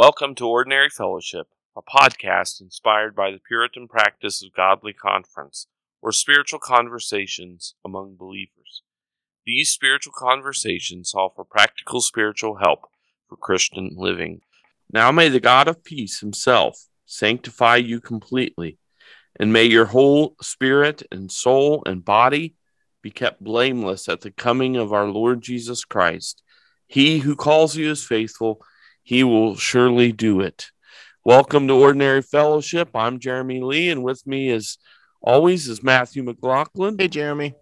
Welcome to Ordinary Fellowship, a podcast inspired by the Puritan practice of godly conference, or spiritual conversations among believers. These spiritual conversations offer practical spiritual help for Christian living. Now may the God of peace himself sanctify you completely, and may your whole spirit and soul and body be kept blameless at the coming of our Lord Jesus Christ. He who calls you is faithful he will surely do it. Welcome to Ordinary Fellowship. I'm Jeremy Lee, and with me, as always, is Matthew McLaughlin. Hey, Jeremy.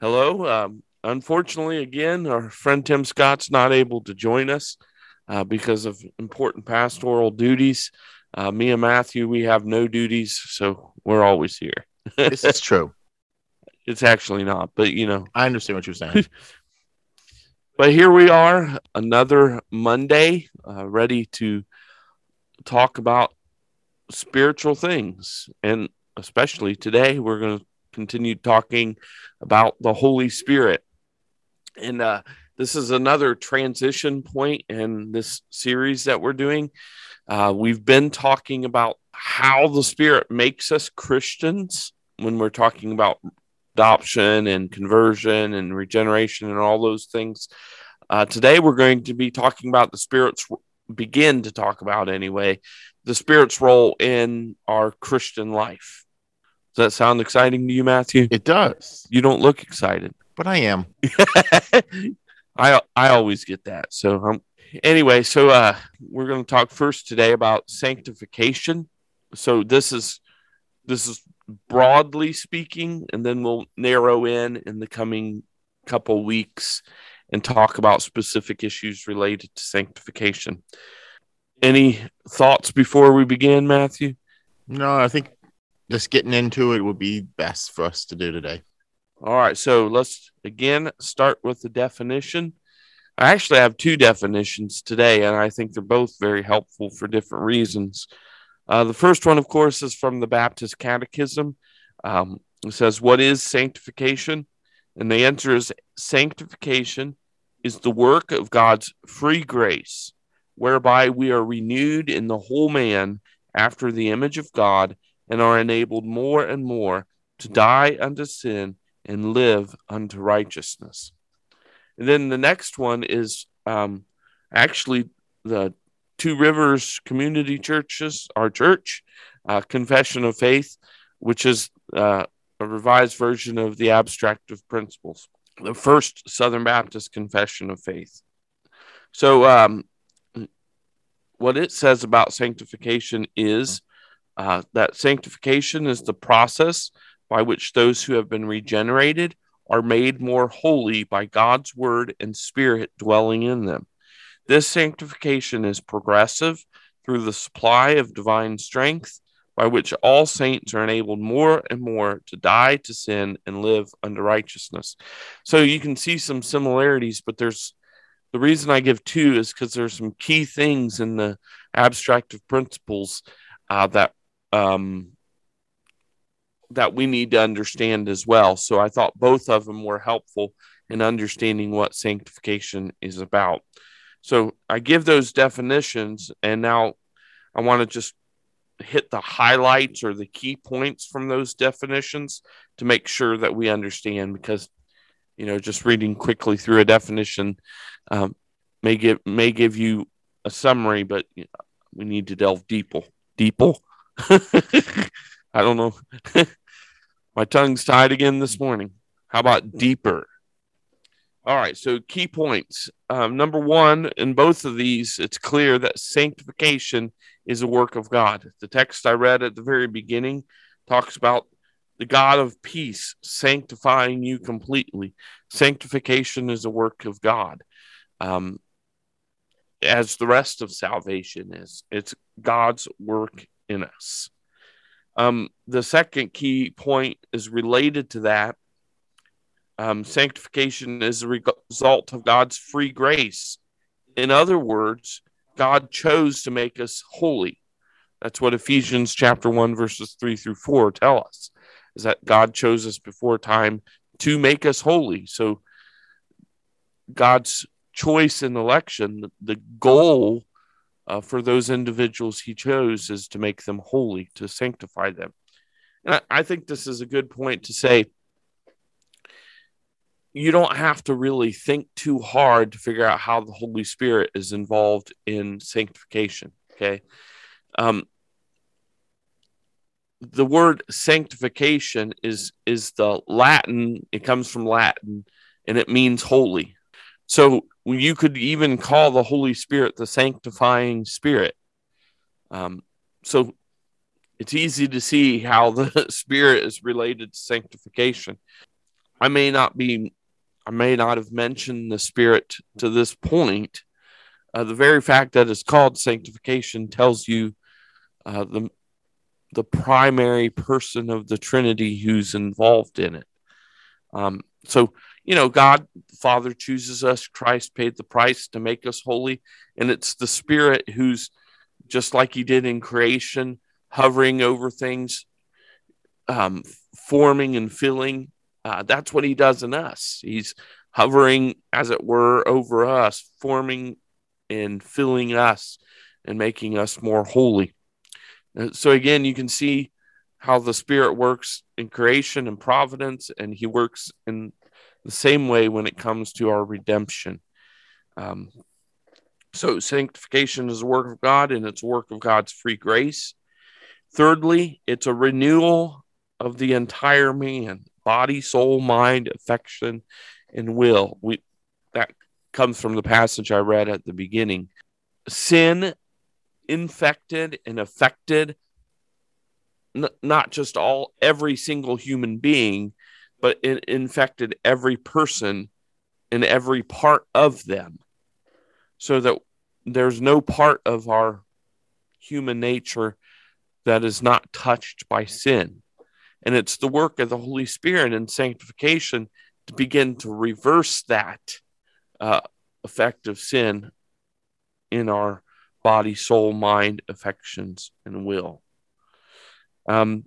Hello. Um, unfortunately, again, our friend Tim Scott's not able to join us uh, because of important pastoral duties. Uh, me and Matthew, we have no duties, so we're always here. this is true. It's actually not, but you know, I understand what you're saying. But here we are, another Monday, uh, ready to talk about spiritual things. And especially today, we're going to continue talking about the Holy Spirit. And uh, this is another transition point in this series that we're doing. Uh, we've been talking about how the Spirit makes us Christians when we're talking about adoption and conversion and regeneration and all those things. Uh, today, we're going to be talking about the Spirit's, begin to talk about anyway, the Spirit's role in our Christian life. Does that sound exciting to you, Matthew? It does. You don't look excited, but I am. I I always get that. So um, anyway, so uh, we're going to talk first today about sanctification. So this is this is broadly speaking, and then we'll narrow in in the coming couple weeks and talk about specific issues related to sanctification. Any thoughts before we begin, Matthew? No, I think just getting into it would be best for us to do today. All right, so let's again start with the definition. I actually have two definitions today, and I think they're both very helpful for different reasons. Uh, the first one, of course, is from the Baptist Catechism. Um, it says, What is sanctification? And the answer is sanctification is the work of God's free grace, whereby we are renewed in the whole man after the image of God and are enabled more and more to die unto sin and live unto righteousness. And then the next one is um, actually the Two Rivers Community Churches, our church, uh, Confession of Faith, which is uh, a revised version of the abstract of principles, the first Southern Baptist confession of faith. So, um, what it says about sanctification is uh, that sanctification is the process by which those who have been regenerated are made more holy by God's word and spirit dwelling in them. This sanctification is progressive through the supply of divine strength by which all saints are enabled more and more to die to sin and live unto righteousness. So you can see some similarities, but there's the reason I give two is because there's some key things in the abstract of principles uh, that um, that we need to understand as well. So I thought both of them were helpful in understanding what sanctification is about. So I give those definitions, and now I want to just hit the highlights or the key points from those definitions to make sure that we understand because you know just reading quickly through a definition um, may give may give you a summary but you know, we need to delve deeper deeper. I don't know. My tongue's tied again this morning. How about deeper all right so key points um, number one in both of these it's clear that sanctification is a work of God. The text I read at the very beginning talks about the God of peace sanctifying you completely. Sanctification is a work of God, um, as the rest of salvation is. It's God's work in us. Um, the second key point is related to that. Um, sanctification is a result of God's free grace. In other words, God chose to make us holy. That's what Ephesians chapter 1 verses 3 through 4 tell us. Is that God chose us before time to make us holy. So God's choice and election, the goal uh, for those individuals he chose is to make them holy, to sanctify them. And I, I think this is a good point to say you don't have to really think too hard to figure out how the Holy Spirit is involved in sanctification. Okay. Um, the word sanctification is is the Latin. It comes from Latin, and it means holy. So you could even call the Holy Spirit the sanctifying Spirit. Um, so it's easy to see how the Spirit is related to sanctification. I may not be I may not have mentioned the Spirit to this point. Uh, the very fact that it's called sanctification tells you uh, the the primary person of the Trinity who's involved in it. Um, so you know, God Father chooses us. Christ paid the price to make us holy, and it's the Spirit who's just like He did in creation, hovering over things, um, forming and filling uh, that's what he does in us. He's hovering, as it were, over us, forming and filling us and making us more holy. Uh, so, again, you can see how the Spirit works in creation and providence, and he works in the same way when it comes to our redemption. Um, so, sanctification is a work of God, and it's a work of God's free grace. Thirdly, it's a renewal of the entire man body, soul, mind, affection, and will. We that comes from the passage I read at the beginning. Sin infected and affected n- not just all every single human being, but it infected every person in every part of them. So that there's no part of our human nature that is not touched by sin. And it's the work of the Holy Spirit and sanctification to begin to reverse that uh, effect of sin in our body, soul, mind, affections, and will. Um,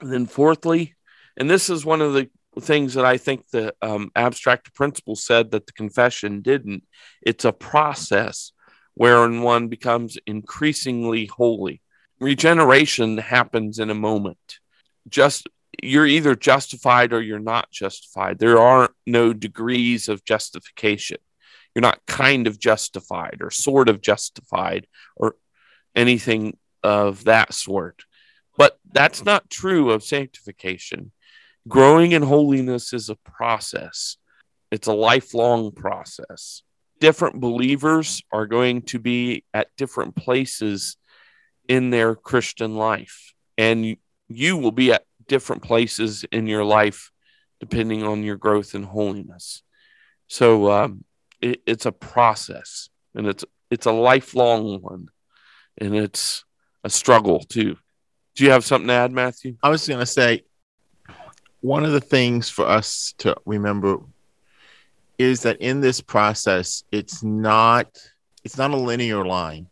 and then, fourthly, and this is one of the things that I think the um, abstract principle said that the confession didn't. It's a process wherein one becomes increasingly holy. Regeneration happens in a moment just you're either justified or you're not justified. There aren't no degrees of justification. You're not kind of justified or sort of justified or anything of that sort. But that's not true of sanctification. Growing in holiness is a process, it's a lifelong process. Different believers are going to be at different places in their Christian life. And you will be at different places in your life depending on your growth in holiness. So um, it, it's a process, and it's it's a lifelong one, and it's a struggle too. Do you have something to add, Matthew? I was going to say one of the things for us to remember is that in this process, it's not it's not a linear line.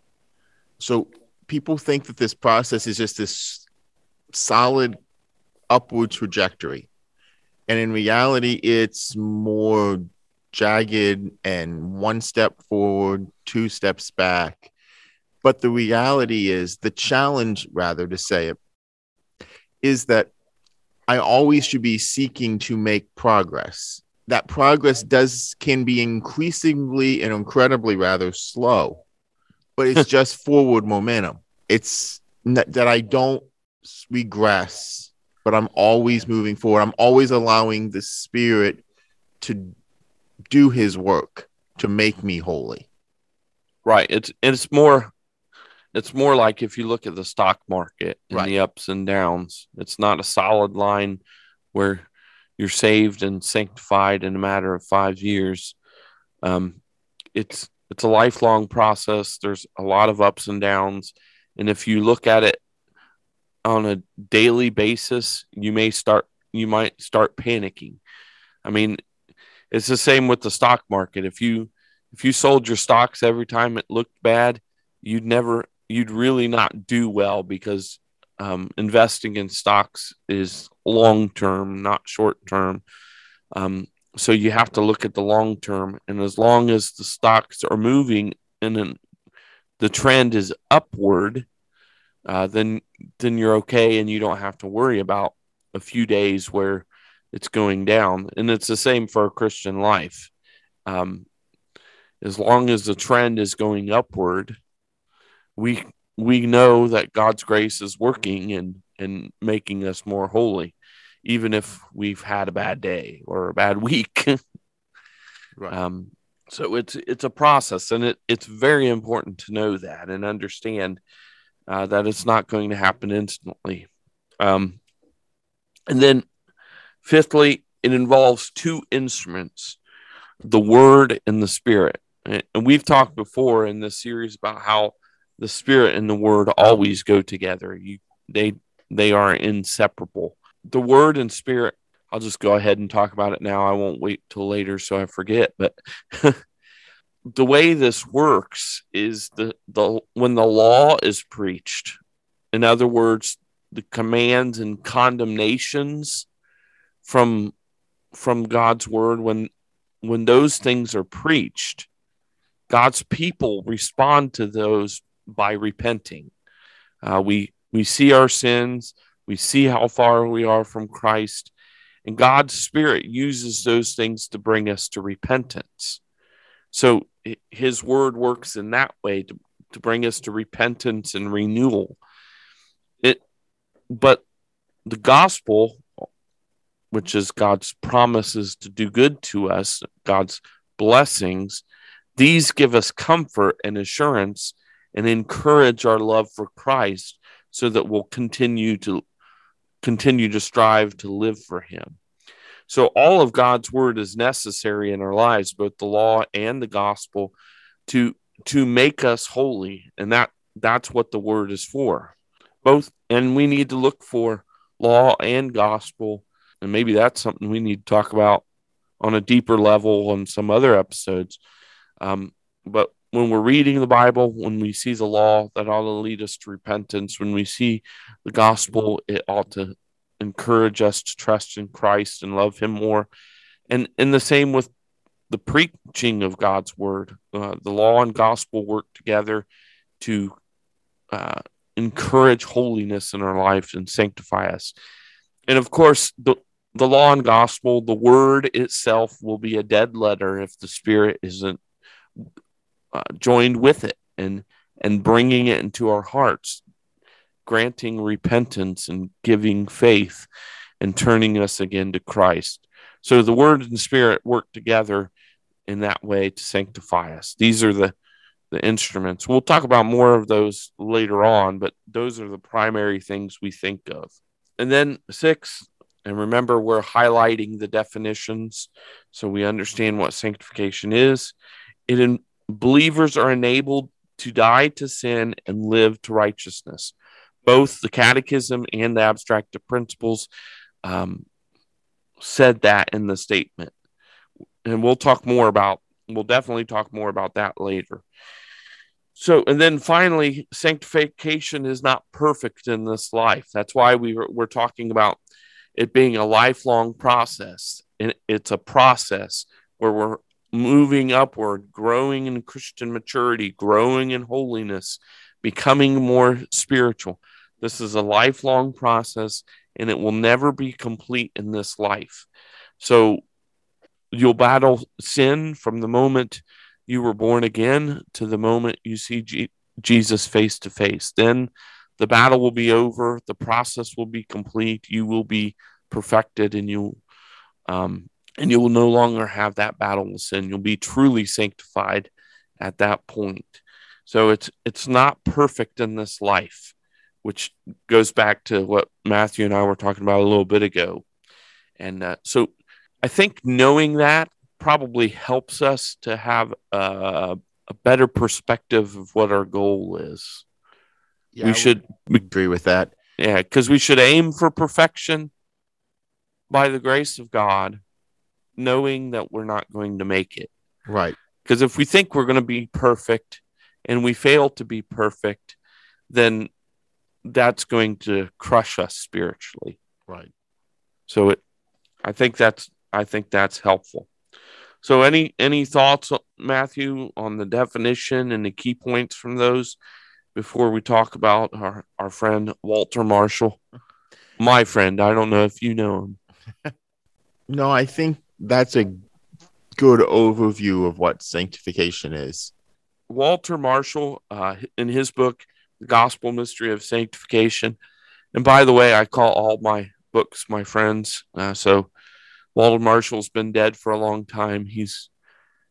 So people think that this process is just this solid upward trajectory. And in reality, it's more jagged and one step forward, two steps back. But the reality is, the challenge, rather to say it, is that I always should be seeking to make progress. That progress does can be increasingly and incredibly rather slow, but it's just forward momentum. It's that I don't regress, but I'm always moving forward. I'm always allowing the spirit to do his work to make me holy. Right. It's it's more it's more like if you look at the stock market and right. the ups and downs, it's not a solid line where you're saved and sanctified in a matter of five years. Um, it's it's a lifelong process. There's a lot of ups and downs, and if you look at it on a daily basis, you may start you might start panicking. I mean, it's the same with the stock market. If you if you sold your stocks every time it looked bad, you'd never you'd really not do well because um, investing in stocks is long term, not short term. Um, so you have to look at the long term, and as long as the stocks are moving and an the trend is upward, uh, then then you're okay and you don't have to worry about a few days where it's going down. And it's the same for a Christian life. Um, as long as the trend is going upward, we we know that God's grace is working and and making us more holy, even if we've had a bad day or a bad week. right. Um, so it's it's a process, and it it's very important to know that and understand uh, that it's not going to happen instantly. Um, and then, fifthly, it involves two instruments: the Word and the Spirit. And we've talked before in this series about how the Spirit and the Word always go together. You they they are inseparable. The Word and Spirit I'll just go ahead and talk about it now. I won't wait till later so I forget. But the way this works is the, the when the law is preached, in other words, the commands and condemnations from from God's word, when when those things are preached, God's people respond to those by repenting. Uh, we we see our sins, we see how far we are from Christ, and God's Spirit uses those things to bring us to repentance. So his word works in that way to, to bring us to repentance and renewal. It but the gospel, which is God's promises to do good to us, God's blessings, these give us comfort and assurance and encourage our love for Christ so that we'll continue to continue to strive to live for him. So all of God's word is necessary in our lives, both the law and the gospel, to to make us holy, and that that's what the word is for. Both, and we need to look for law and gospel, and maybe that's something we need to talk about on a deeper level on some other episodes. Um, but when we're reading the Bible, when we see the law, that ought to lead us to repentance. When we see the gospel, it ought to encourage us to trust in Christ and love Him more. And and the same with the preaching of God's word. Uh, the law and gospel work together to uh, encourage holiness in our life and sanctify us. And of course, the the law and gospel, the word itself will be a dead letter if the Spirit isn't uh, joined with it and and bringing it into our hearts, granting repentance and giving faith and turning us again to Christ. So the word and spirit work together in that way to sanctify us. These are the the instruments. We'll talk about more of those later on, but those are the primary things we think of. And then six, and remember we're highlighting the definitions so we understand what sanctification is. It in, believers are enabled to die to sin and live to righteousness. Both the Catechism and the Abstract of Principles um, said that in the statement. And we'll talk more about, we'll definitely talk more about that later. So, and then finally, sanctification is not perfect in this life. That's why we were, we're talking about it being a lifelong process. And it's a process where we're moving upward, growing in Christian maturity, growing in holiness, becoming more spiritual. This is a lifelong process and it will never be complete in this life. So you'll battle sin from the moment you were born again to the moment you see G- Jesus face to face. Then the battle will be over, the process will be complete, you will be perfected, and you um, and you will no longer have that battle with sin. You'll be truly sanctified at that point. So it's it's not perfect in this life, which goes back to what Matthew and I were talking about a little bit ago. And uh, so I think knowing that probably helps us to have a, a better perspective of what our goal is. Yeah, we should agree with that. Yeah, because we should aim for perfection by the grace of God knowing that we're not going to make it. Right. Because if we think we're going to be perfect and we fail to be perfect, then that's going to crush us spiritually. Right. So it I think that's I think that's helpful. So any any thoughts Matthew, on the definition and the key points from those before we talk about our, our friend Walter Marshall? My friend, I don't know if you know him. no, I think that's a good overview of what sanctification is. Walter Marshall, uh, in his book, Gospel Mystery of Sanctification, and by the way, I call all my books my friends. Uh, so Walter Marshall's been dead for a long time. He's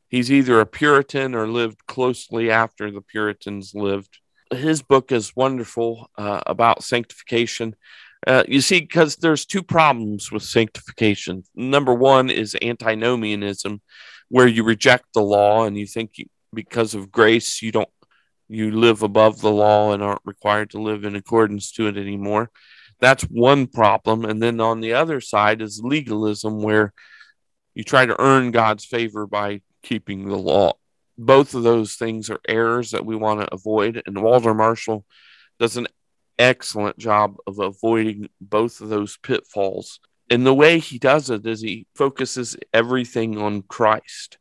he's either a Puritan or lived closely after the Puritans lived. His book is wonderful uh, about sanctification. Uh, you see, because there's two problems with sanctification. Number one is antinomianism, where you reject the law and you think you, because of grace you don't you live above the law and aren't required to live in accordance to it anymore. That's one problem. And then on the other side is legalism, where you try to earn God's favor by keeping the law. Both of those things are errors that we want to avoid. And Walter Marshall does an excellent job of avoiding both of those pitfalls. And the way he does it is he focuses everything on Christ.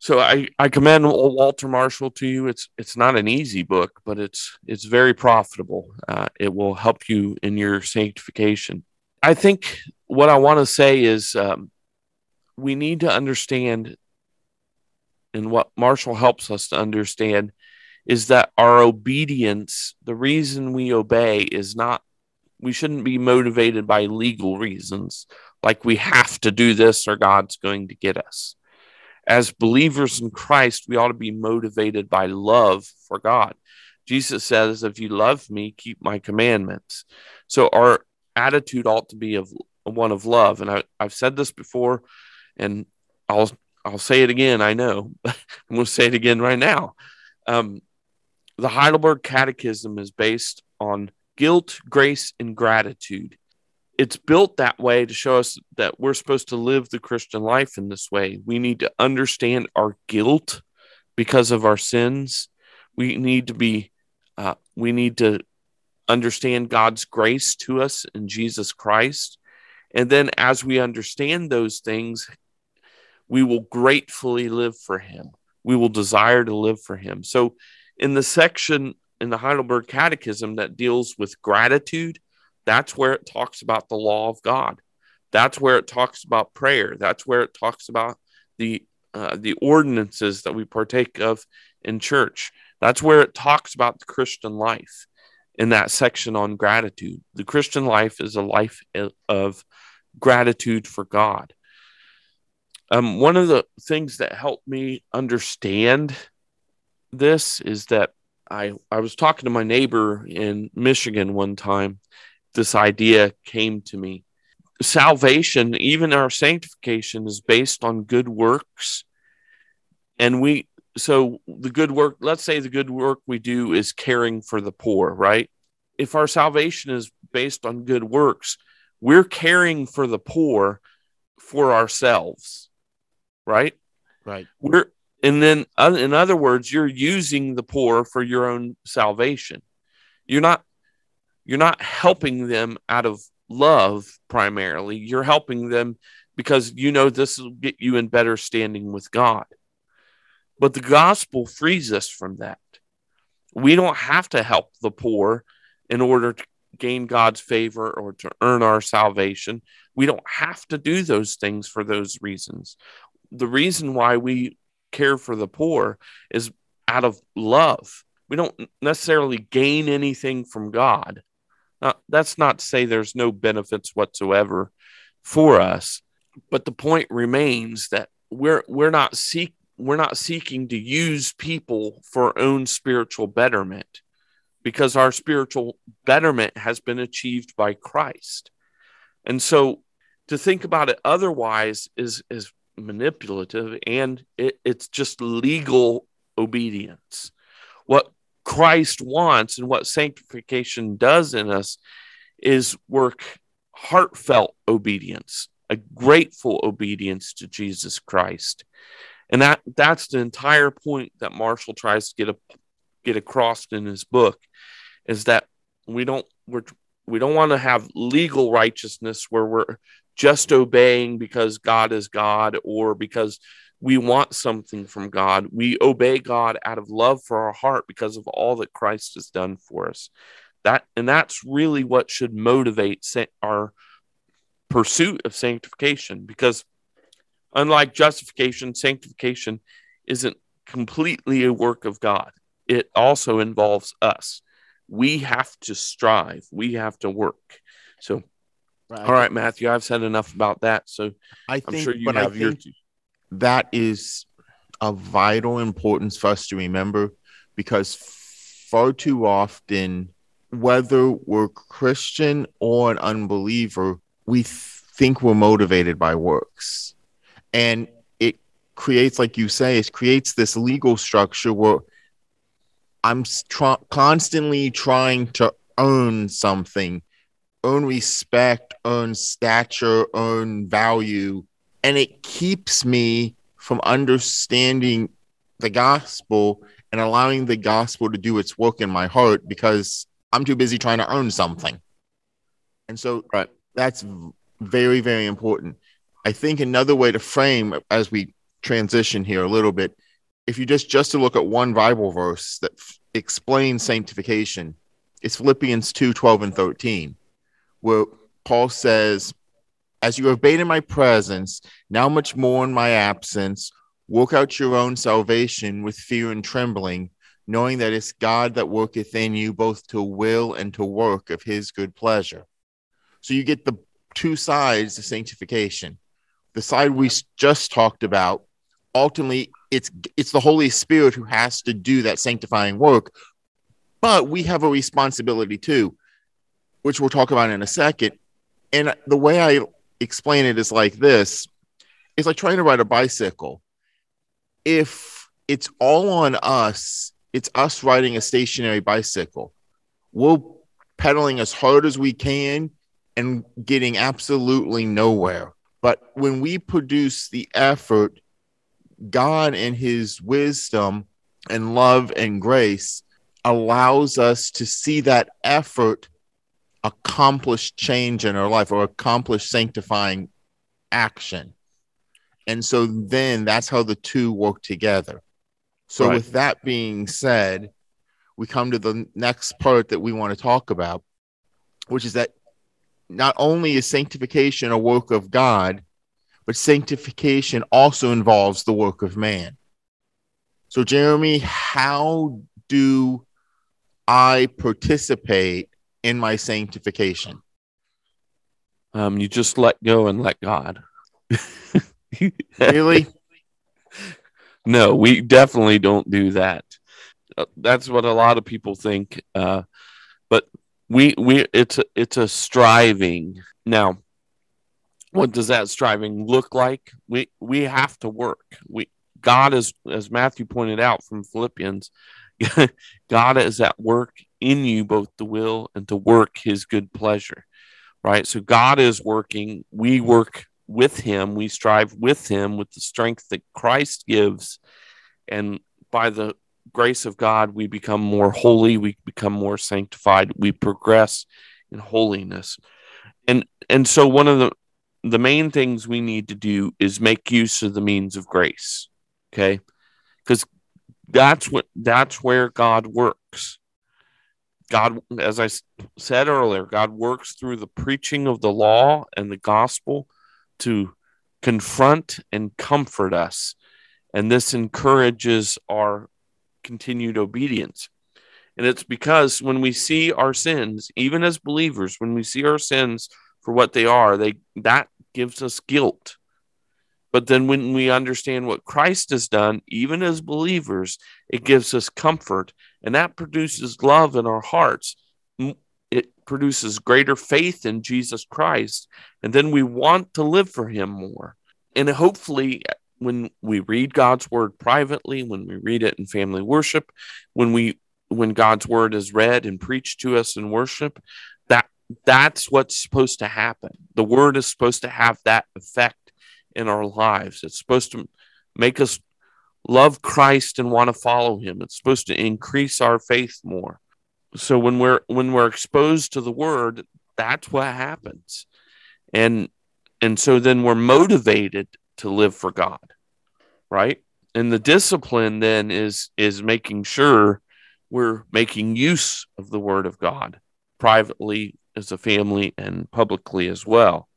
So I, I commend Walter Marshall to you. It's it's not an easy book, but it's it's very profitable. Uh, it will help you in your sanctification. I think what I want to say is um, we need to understand, and what Marshall helps us to understand, is that our obedience, the reason we obey, is not we shouldn't be motivated by legal reasons, like we have to do this or God's going to get us as believers in Christ, we ought to be motivated by love for God. Jesus says, If you love me, keep my commandments. So our attitude ought to be of one of love. And I, I've said this before, and I'll I'll say it again. I know. I'm going to say it again right now. Um, the Heidelberg Catechism is based on guilt, grace, and gratitude it's built that way to show us that we're supposed to live the Christian life in this way. We need to understand our guilt because of our sins. We need to be, uh, we need to understand God's grace to us in Jesus Christ. And then as we understand those things, we will gratefully live for Him. We will desire to live for Him. So, in the section in the Heidelberg Catechism that deals with gratitude, that's where it talks about the law of God. That's where it talks about prayer. That's where it talks about the uh, the ordinances that we partake of in church. That's where it talks about the Christian life in that section on gratitude. The Christian life is a life of gratitude for God. Um, one of the things that helped me understand this is that I, I was talking to my neighbor in Michigan one time, this idea came to me. Salvation, even our sanctification, is based on good works. And we, so the good work, let's say the good work we do is caring for the poor, right? If our salvation is based on good works, we're caring for the poor for ourselves, right? Right. We're, and then uh, in other words, you're using the poor for your own salvation. You're not you're not helping them out of love primarily. You're helping them because you know this will get you in better standing with God. But the gospel frees us from that. We don't have to help the poor in order to gain God's favor or to earn our salvation. We don't have to do those things for those reasons. The reason why we care for the poor is out of love. We don't necessarily gain anything from God, now, that's not to say there's no benefits whatsoever for us, but the point remains that we're we're not seek we're not seeking to use people for our own spiritual betterment because our spiritual betterment has been achieved by Christ. And so to think about it otherwise is is manipulative and it, it's just legal obedience. What Christ wants and what sanctification does in us is work heartfelt obedience, a grateful obedience to Jesus Christ. And that that's the entire point that Marshall tries to get a, get across in his book is that we don't we're we don't want to have legal righteousness where we're just obeying because God is God or because we want something from God. We obey God out of love for our heart because of all that Christ has done for us. That and that's really what should motivate our pursuit of sanctification because unlike justification, sanctification isn't completely a work of God. It also involves us. We have to strive. We have to work. So Right. All right, Matthew, I've said enough about that. So I think, am sure you have your. That is of vital importance for us to remember because far too often, whether we're Christian or an unbeliever, we think we're motivated by works. And it creates, like you say, it creates this legal structure where I'm tr- constantly trying to earn something own respect, own stature, own value. And it keeps me from understanding the gospel and allowing the gospel to do its work in my heart because I'm too busy trying to earn something. And so right. that's very, very important. I think another way to frame as we transition here a little bit, if you just just to look at one Bible verse that f- explains sanctification, it's Philippians 2, 12 and 13 where Paul says, As you obeyed in my presence, now much more in my absence, work out your own salvation with fear and trembling, knowing that it's God that worketh in you both to will and to work of his good pleasure. So you get the two sides of sanctification. The side we just talked about, ultimately, it's it's the Holy Spirit who has to do that sanctifying work, but we have a responsibility too which we'll talk about in a second. And the way I explain it is like this it's like trying to ride a bicycle. If it's all on us, it's us riding a stationary bicycle. We're pedaling as hard as we can and getting absolutely nowhere. But when we produce the effort, God in his wisdom and love and grace allows us to see that effort accomplish change in our life or accomplish sanctifying action. And so then that's how the two work together. So, right. with that being said, we come to the next part that we want to talk about, which is that not only is sanctification a work of God, but sanctification also involves the work of man. So, Jeremy, how do I participate in my sanctification? Um, you just let go and let God. really? No, we definitely don't do that. Uh, that's what a lot of people think. Uh, but we we it's a, it's a striving. Now, what does that striving look like? We we have to work. We God is as Matthew pointed out from Philippians, God is at work in you both to will and to work his good pleasure. Right? So God is working, we work with him, we strive with him with the strength that Christ gives and by the grace of God we become more holy, we become more sanctified, we progress in holiness. And and so one of the the main things we need to do is make use of the means of grace. Okay? Because that's what that's where God works. God, as I said earlier, God works through the preaching of the law and the gospel to confront and comfort us. And this encourages our continued obedience. And it's because when we see our sins, even as believers, when we see our sins for what they are, they that gives us guilt. But then when we understand what Christ has done, even as believers, it gives us comfort and that produces love in our hearts. It produces greater faith in Jesus Christ. And then we want to live for him more. And hopefully, when we read God's word privately, when we read it in family worship, when we when God's word is read and preached to us in worship, that's what's supposed to happen. The word is supposed to have that effect in our lives. It's supposed to make us love Christ and want to follow him. It's supposed to increase our faith more. So when we're when we're exposed to the word, that's what happens. And and so then we're motivated to live for God. right? And the discipline then is is making sure we're making use of the word of God privately as a family and publicly as well.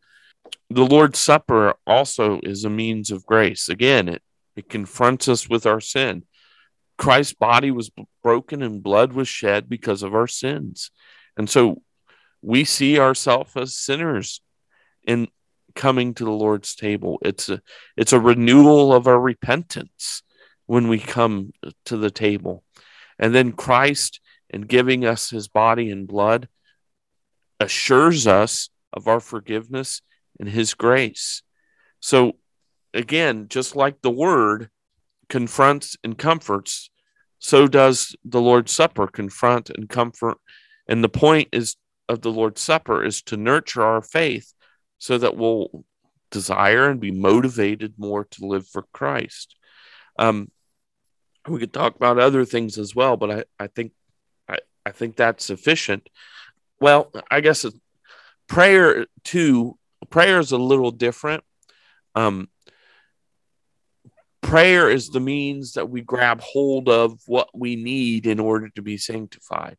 The Lord's Supper also is a means of grace. Again, it, it confronts us with our sin. Christ's body was broken and blood was shed because of our sins. And so we see ourselves as sinners in coming to the Lord's table. It's a it's a renewal of our repentance when we come to the table. And then Christ in giving us his body and blood assures us of our forgiveness and his grace. So again, just like the word confronts and comforts, so does the Lord's Supper confront and comfort. And the point is of the Lord's Supper is to nurture our faith so that we'll desire and be motivated more to live for Christ. Um, we could talk about other things as well, but I, I think I, I think that's sufficient. Well, I guess prayer too. Prayer is a little different. Um, prayer is the means that we grab hold of what we need in order to be sanctified.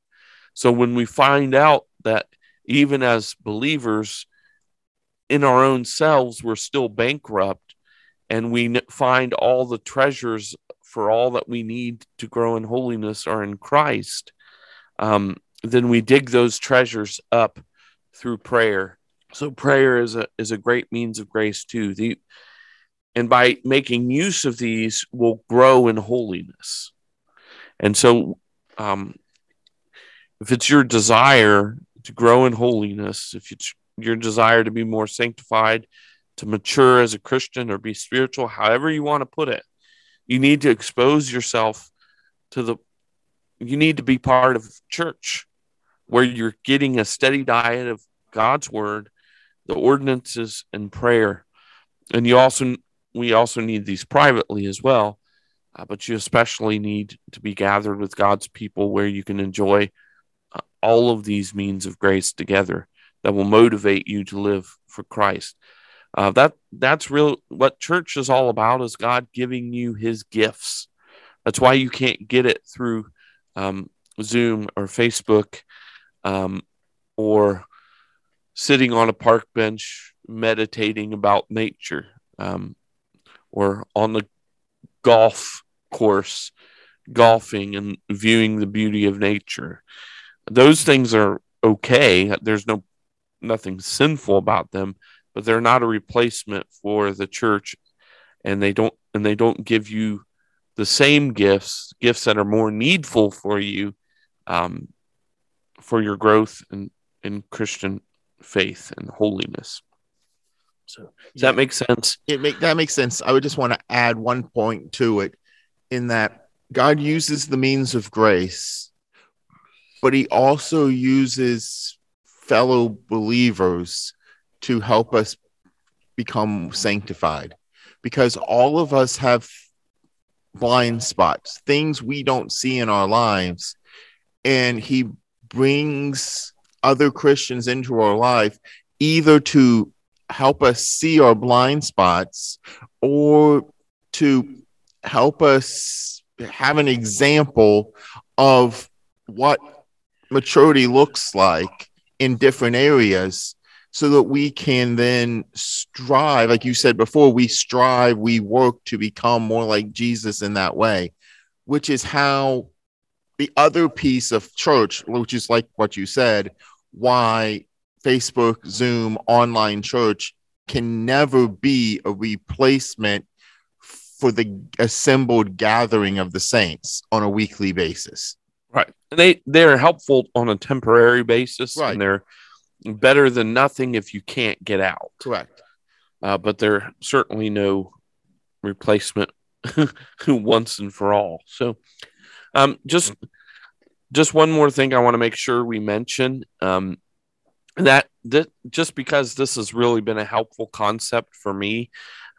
So when we find out that even as believers in our own selves, we're still bankrupt and we find all the treasures for all that we need to grow in holiness are in Christ, um, then we dig those treasures up through prayer. So prayer is a is a great means of grace too. The and by making use of these, we'll grow in holiness. And so, um, if it's your desire to grow in holiness, if it's your desire to be more sanctified, to mature as a Christian or be spiritual, however you want to put it, you need to expose yourself to the, you need to be part of church where you're getting a steady diet of God's word, the ordinances, and prayer. And you also, we also need these privately as well. Uh, but you especially need to be gathered with God's people where you can enjoy uh, all of these means of grace together that will motivate you to live for Christ. Uh, that that's real. What church is all about is God giving you His gifts. That's why you can't get it through um, Zoom or Facebook um, or sitting on a park bench meditating about nature um, or on the golf course golfing and viewing the beauty of nature. Those things are okay. There's no nothing sinful about them, but they're not a replacement for the church and they don't and they don't give you the same gifts, gifts that are more needful for you um, for your growth in, in Christian faith and holiness. So does that make sense? It make that makes sense. I would just want to add one point to it in that God uses the means of grace, but he also uses fellow believers to help us become sanctified because all of us have blind spots, things we don't see in our lives. And he brings other Christians into our life either to help us see our blind spots or to help us have an example of what maturity looks like in different areas so that we can then strive. Like you said before we strive we work to become more like jesus in that way which is how the other piece of church which is like what you said why facebook zoom online church can never be a replacement for the assembled gathering of the saints on a weekly basis right they they're helpful on a temporary basis right. and they're better than nothing if you can't get out. Correct. Uh, but they're certainly no replacement once and for all. So, um, just just one more thing I want to make sure we mention um, that that just because this has really been a helpful concept for me,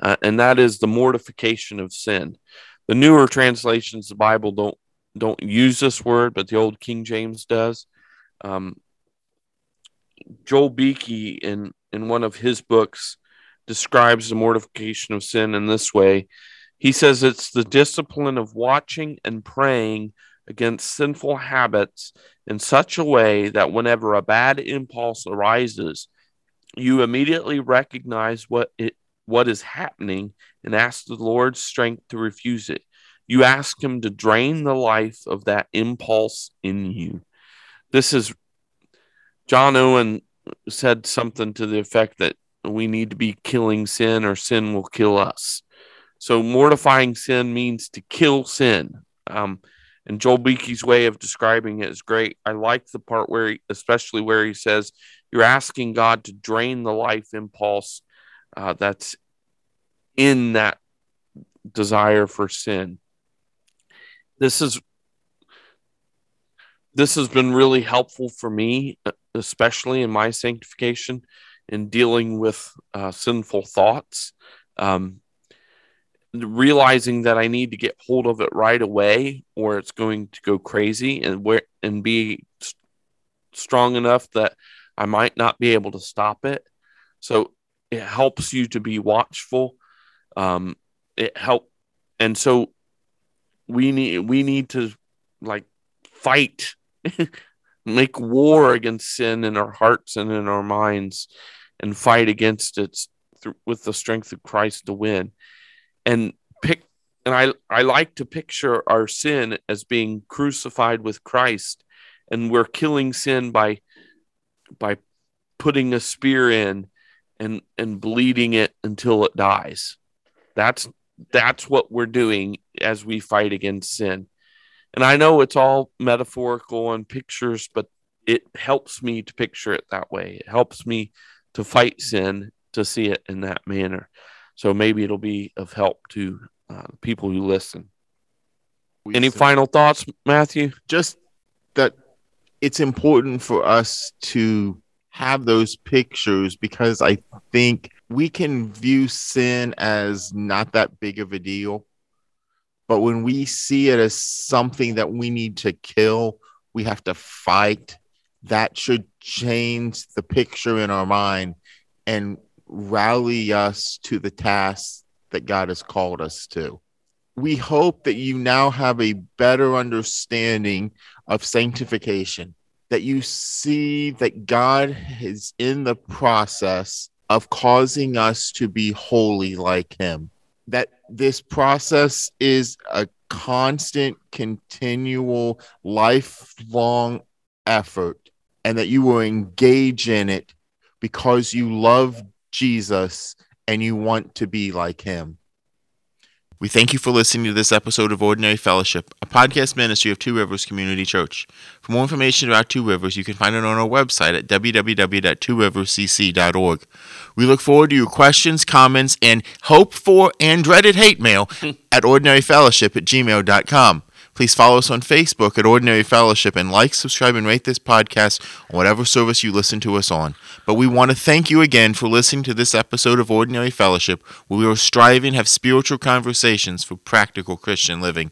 uh, and that is the mortification of sin. The newer translations of the Bible don't don't use this word, but the old King James does. Um, Joel Beeke in in one of his books describes the mortification of sin in this way. He says it's the discipline of watching and praying against sinful habits in such a way that whenever a bad impulse arises, you immediately recognize what it what is happening and ask the Lord's strength to refuse it. You ask him to drain the life of that impulse in you. This is John Owen said something to the effect that we need to be killing sin or sin will kill us. So mortifying sin means to kill sin. Um, and Joel Beeke's way of describing it is great. I like the part where, he, especially where he says, you're asking God to drain the life impulse uh, that's in that desire for sin. This is this has been really helpful for me, especially in my sanctification, in dealing with uh, sinful thoughts. Um, realizing that I need to get hold of it right away, or it's going to go crazy, and where and be st- strong enough that I might not be able to stop it. So it helps you to be watchful. Um, it help, and so we need we need to like fight, make war against sin in our hearts and in our minds, and fight against it th- with the strength of Christ to win. And pick and I I like to picture our sin as being crucified with Christ, and we're killing sin by by putting a spear in and and bleeding it until it dies. That's that's what we're doing as we fight against sin. And I know it's all metaphorical and pictures, but it helps me to picture it that way. It helps me to fight sin to see it in that manner. So maybe it'll be of help to uh, people who listen. We Any final thoughts, Matthew? Just that it's important for us to have those pictures because I think we can view sin as not that big of a deal. But when we see it as something that we need to kill, we have to fight, that should change the picture in our mind and rally us to the task that God has called us to. We hope that you now have a better understanding of sanctification, that you see that God is in the process of causing us to be holy like Him, that this process is a constant, continual, lifelong effort, and that you will engage in it because you love Jesus and you want to be like Him. We thank you for listening to this episode of Ordinary Fellowship, a podcast ministry of Two Rivers Community Church. For more information about Two Rivers, you can find it on our website at www.tworiverscc.org. We look forward to your questions, comments, and hope for and dreaded hate mail at ordinaryfellowship at gmail.com. Please follow us on Facebook at Ordinary Fellowship and like, subscribe, and rate this podcast on whatever service you listen to us on. But we want to thank you again for listening to this episode of Ordinary Fellowship, where we are striving to have spiritual conversations for practical Christian living.